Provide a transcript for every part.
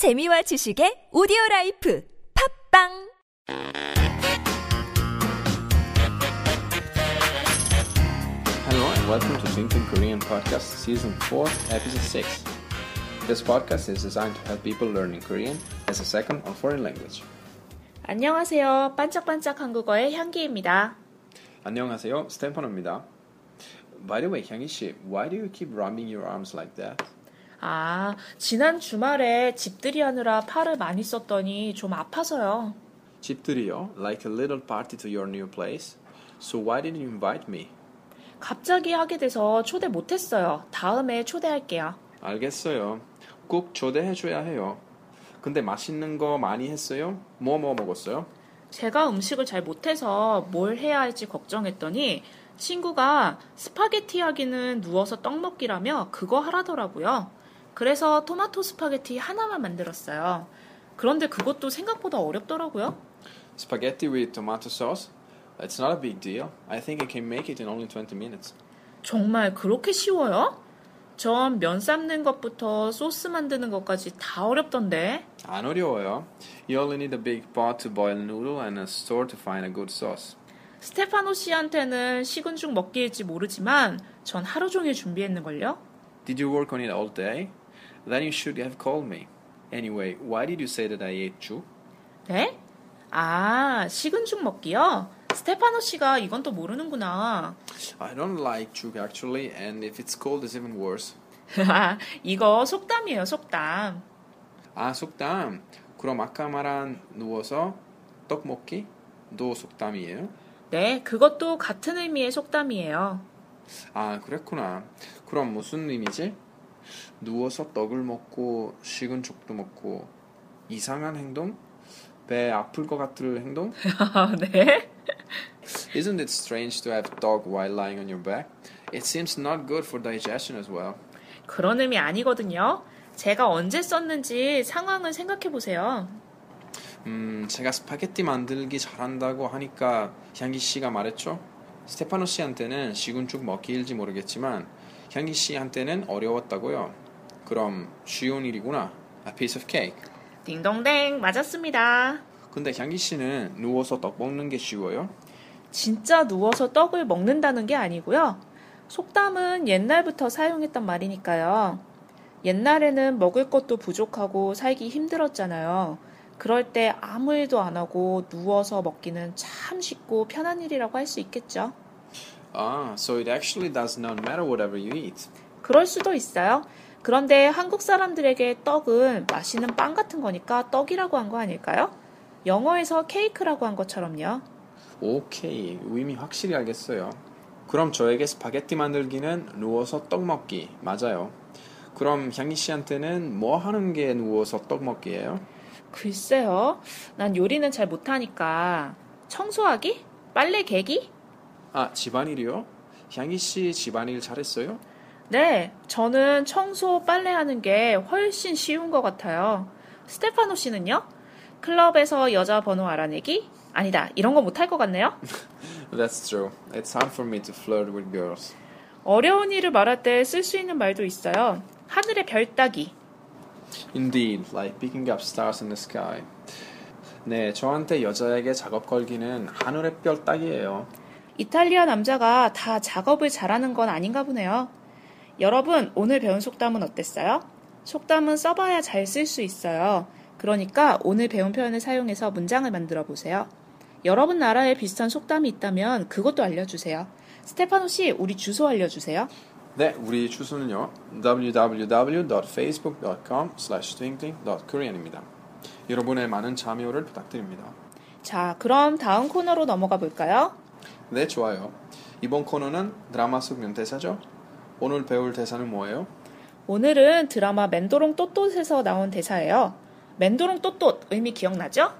재미와 지식의 오디오 라이프 팝빵 Hello and welcome to Thinking Korean Podcast Season 4, Episode 6. This podcast is designed to help people learning Korean as a second or foreign language. 안녕하세요. 반짝반짝 한국어의 향기입니다. 안녕하세요, 스탠퍼너입니다. By the way, 향이 씨, why do you keep rubbing your arms like that? 아, 지난 주말에 집들이 하느라 팔을 많이 썼더니 좀 아파서요. 집들이요, like a little party to your new place. So why didn't you invite me? 갑자기 하게 돼서 초대 못했어요. 다음에 초대할게요. 알겠어요. 꼭 초대해줘야 해요. 근데 맛있는 거 많이 했어요? 뭐 뭐 먹었어요? 제가 음식을 잘 못해서 뭘 해야 할지 걱정했더니 친구가 스파게티 하기는 누워서 떡 먹기라며 그거 하라더라고요. 그래서 토마토 스파게티 하나만 만들었어요. 그런데 그것도 생각보다 어렵더라고요. Spaghetti with tomato sauce? It's not a big deal. I think I can make it in only 20 minutes. 정말 그렇게 쉬워요? 전 면 삶는 것부터 소스 만드는 것까지 다 어렵던데. 안 어려워요. You only need a big pot to boil noodle and a store to find a good sauce. 스테파노 씨한테는 식은 죽 먹기일지 모르지만 전 하루 종일 준비했는걸요? Did you work on it all day? Then you should have called me. Anyway, why did you say that I ate you? 네? 아, 식은 죽 먹기요? 스테파노 씨가 이건 또 모르는구나. I don't like juk actually, and if it's cold, it's even worse. 이거 속담이에요, 속담. 아, 속담. 그럼 아까 말한 누워서 떡 먹기도 속담이에요? 네, 그것도 같은 의미의 속담이에요. 아, 그랬구나. 그럼 무슨 의미지? 누워서 떡을 먹고 식은 죽도 먹고 이상한 행동? 배 아플 것 같은 행동? 네? Isn't it strange to have dog while lying on your back? It seems not good for digestion as well. 그런 의미 아니거든요. 제가 언제 썼는지 상황을 생각해 보세요. 음, 제가 스파게티 만들기 잘한다고 하니까 향기 씨가 말했죠. 스테파노 씨한테는 식은 죽 먹기일지 모르겠지만 향기 씨한테는 어려웠다고요. 그럼 쉬운 일이구나. A piece of cake. 딩동댕 맞았습니다. 근데 향기 씨는 누워서 떡 먹는 게 쉬워요? 진짜 누워서 떡을 먹는다는 게 아니고요. 속담은 옛날부터 사용했던 말이니까요. 옛날에는 먹을 것도 부족하고 살기 힘들었잖아요. 그럴 때 아무 일도 안 하고 누워서 먹기는 참 쉽고 편한 일이라고 할 수 있겠죠. 아, so it actually does not matter whatever you eat. 그럴 수도 있어요. 그런데 한국 사람들에게 떡은 맛있는 빵 같은 거니까 떡이라고 한 거 아닐까요? 영어에서 케이크라고 한 것처럼요. 오케이, 의미 확실히 알겠어요. 그럼 저에게 스파게티 만들기는 누워서 떡 먹기 맞아요. 그럼 향희 씨한테는 뭐 하는 게 누워서 떡 먹기예요? 글쎄요. 난 요리는 잘 못하니까 청소하기? 빨래 개기? 아, 집안일이요? 향희 씨 집안일 잘했어요? 네, 저는 청소, 빨래하는 게 훨씬 쉬운 것 같아요. 스테파노 씨는요? 클럽에서 여자 번호 알아내기? 아니다, 이런 거 못할 것 같네요. That's true. It's hard for me to flirt with girls. 어려운 일을 말할 때 쓸 수 있는 말도 있어요. 하늘의 별 따기. Indeed, like picking up stars in the sky. 네, 저한테 여자에게 작업 걸기는 하늘의 별 따기예요. 이탈리아 남자가 다 작업을 잘하는 건 아닌가 보네요. 여러분, 오늘 배운 속담은 어땠어요? 속담은 써봐야 잘 쓸 수 있어요. 그러니까 오늘 배운 표현을 사용해서 문장을 만들어 보세요. 여러분 나라에 비슷한 속담이 있다면 그것도 알려주세요. 스테파노 씨, 우리 주소 알려주세요. 네, 우리 주소는요. www.facebook.com/twinkling.korean입니다. 여러분의 많은 참여를 부탁드립니다. 자, 그럼 다음 코너로 넘어가 볼까요? 네, 좋아요. 이번 코너는 드라마 속 명대사죠? 오늘 배울 대사는 뭐예요? 오늘은 드라마 맨도롱 또또에서 나온 대사예요. 맨도롱 또또 의미 기억나죠?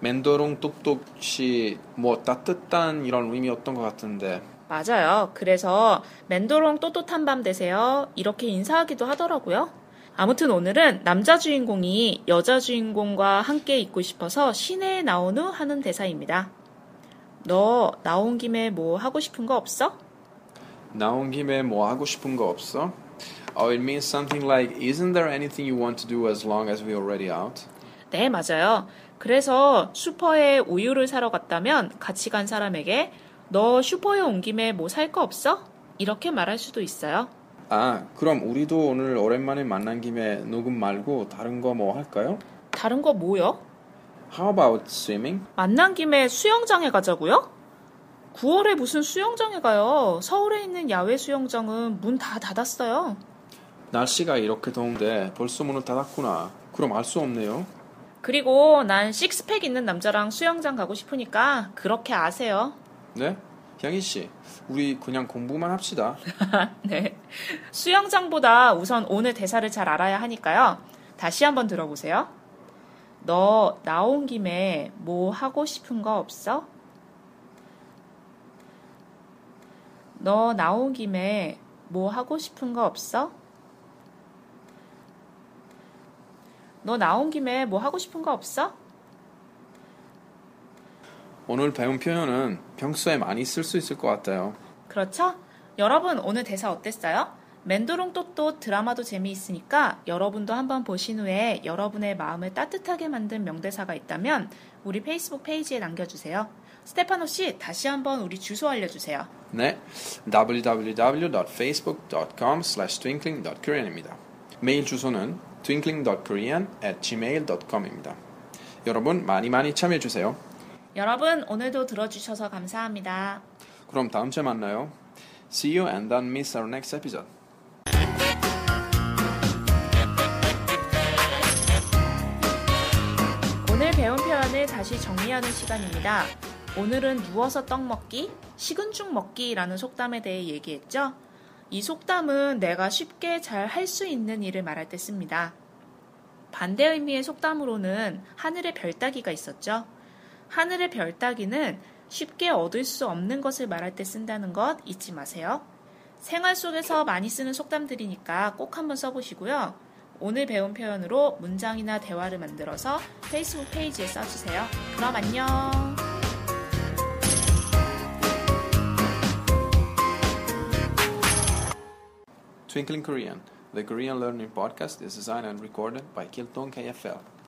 맨도롱 똑똑시 뭐 따뜻한 이런 의미였던 것 같은데 맞아요. 그래서 맨도롱 또또한 밤 되세요. 이렇게 인사하기도 하더라고요. 아무튼 오늘은 남자 주인공이 여자 주인공과 함께 있고 싶어서 시내에 나온 후 하는 대사입니다. 너 나온 김에 뭐 하고 싶은 거 없어? 나온 김에 뭐 하고 싶은 거 없어? Oh, it means something like, isn't there anything you want to do as long as we're already out? 네, 맞아요. 그래서 슈퍼에 우유를 사러 갔다면 같이 간 사람에게 너 슈퍼에 온 김에 뭐 살 거 없어? 이렇게 말할 수도 있어요. 아, 그럼 우리도 오늘 오랜만에 만난 김에 녹음 말고 다른 거 뭐 할까요? 다른 거 뭐요? How about swimming? 만난 김에 수영장에 가자고요? 9월에 무슨 수영장에 가요? 서울에 있는 야외 수영장은 문 다 닫았어요. 날씨가 이렇게 더운데 벌써 문을 닫았구나. 그럼 알 수 없네요. 그리고 난 식스팩 있는 남자랑 수영장 가고 싶으니까 그렇게 아세요. 네? 향희 씨, 우리 그냥 공부만 합시다. 네. 수영장보다 우선 오늘 대사를 잘 알아야 하니까요. 다시 한번 들어보세요. 너 나온 김에 뭐 하고 싶은 거 없어? 너 나온 김에 뭐 하고 싶은 거 없어? 너 나온 김에 뭐 하고 싶은 거 없어? 오늘 배운 표현은 평소에 많이 쓸 수 있을 것 같아요. 그렇죠? 여러분 오늘 대사 어땠어요? 맨도롱 또또 드라마도 재미있으니까 여러분도 한번 보신 후에 여러분의 마음을 따뜻하게 만든 명대사가 있다면 우리 페이스북 페이지에 남겨주세요. 스테파노 씨 다시 한번 우리 주소 알려주세요. 네, www.facebook.com/twinkling.korean입니다. 메일 주소는 twinkling.korean@gmail.com입니다. 여러분 많이 많이 참여해 주세요. 여러분 오늘도 들어주셔서 감사합니다. 그럼 다음 주에 만나요. See you and don't miss our next episode. 표현을 다시 정리하는 시간입니다. 오늘은 누워서 떡 먹기, 식은 죽 먹기라는 속담에 대해 얘기했죠. 이 속담은 내가 쉽게 잘 할 수 있는 일을 말할 때 씁니다. 반대 의미의 속담으로는 하늘의 별 따기가 있었죠. 하늘의 별 따기는 쉽게 얻을 수 없는 것을 말할 때 쓴다는 것 잊지 마세요. 생활 속에서 많이 쓰는 속담들이니까 꼭 한번 써보시고요. 오늘 배운 표현으로 문장이나 대화를 만들어서 페이스북 페이지에 써주세요. 그럼 안녕! Twinkling Korean, the Korean learning podcast is designed and recorded by Kiltong KFL.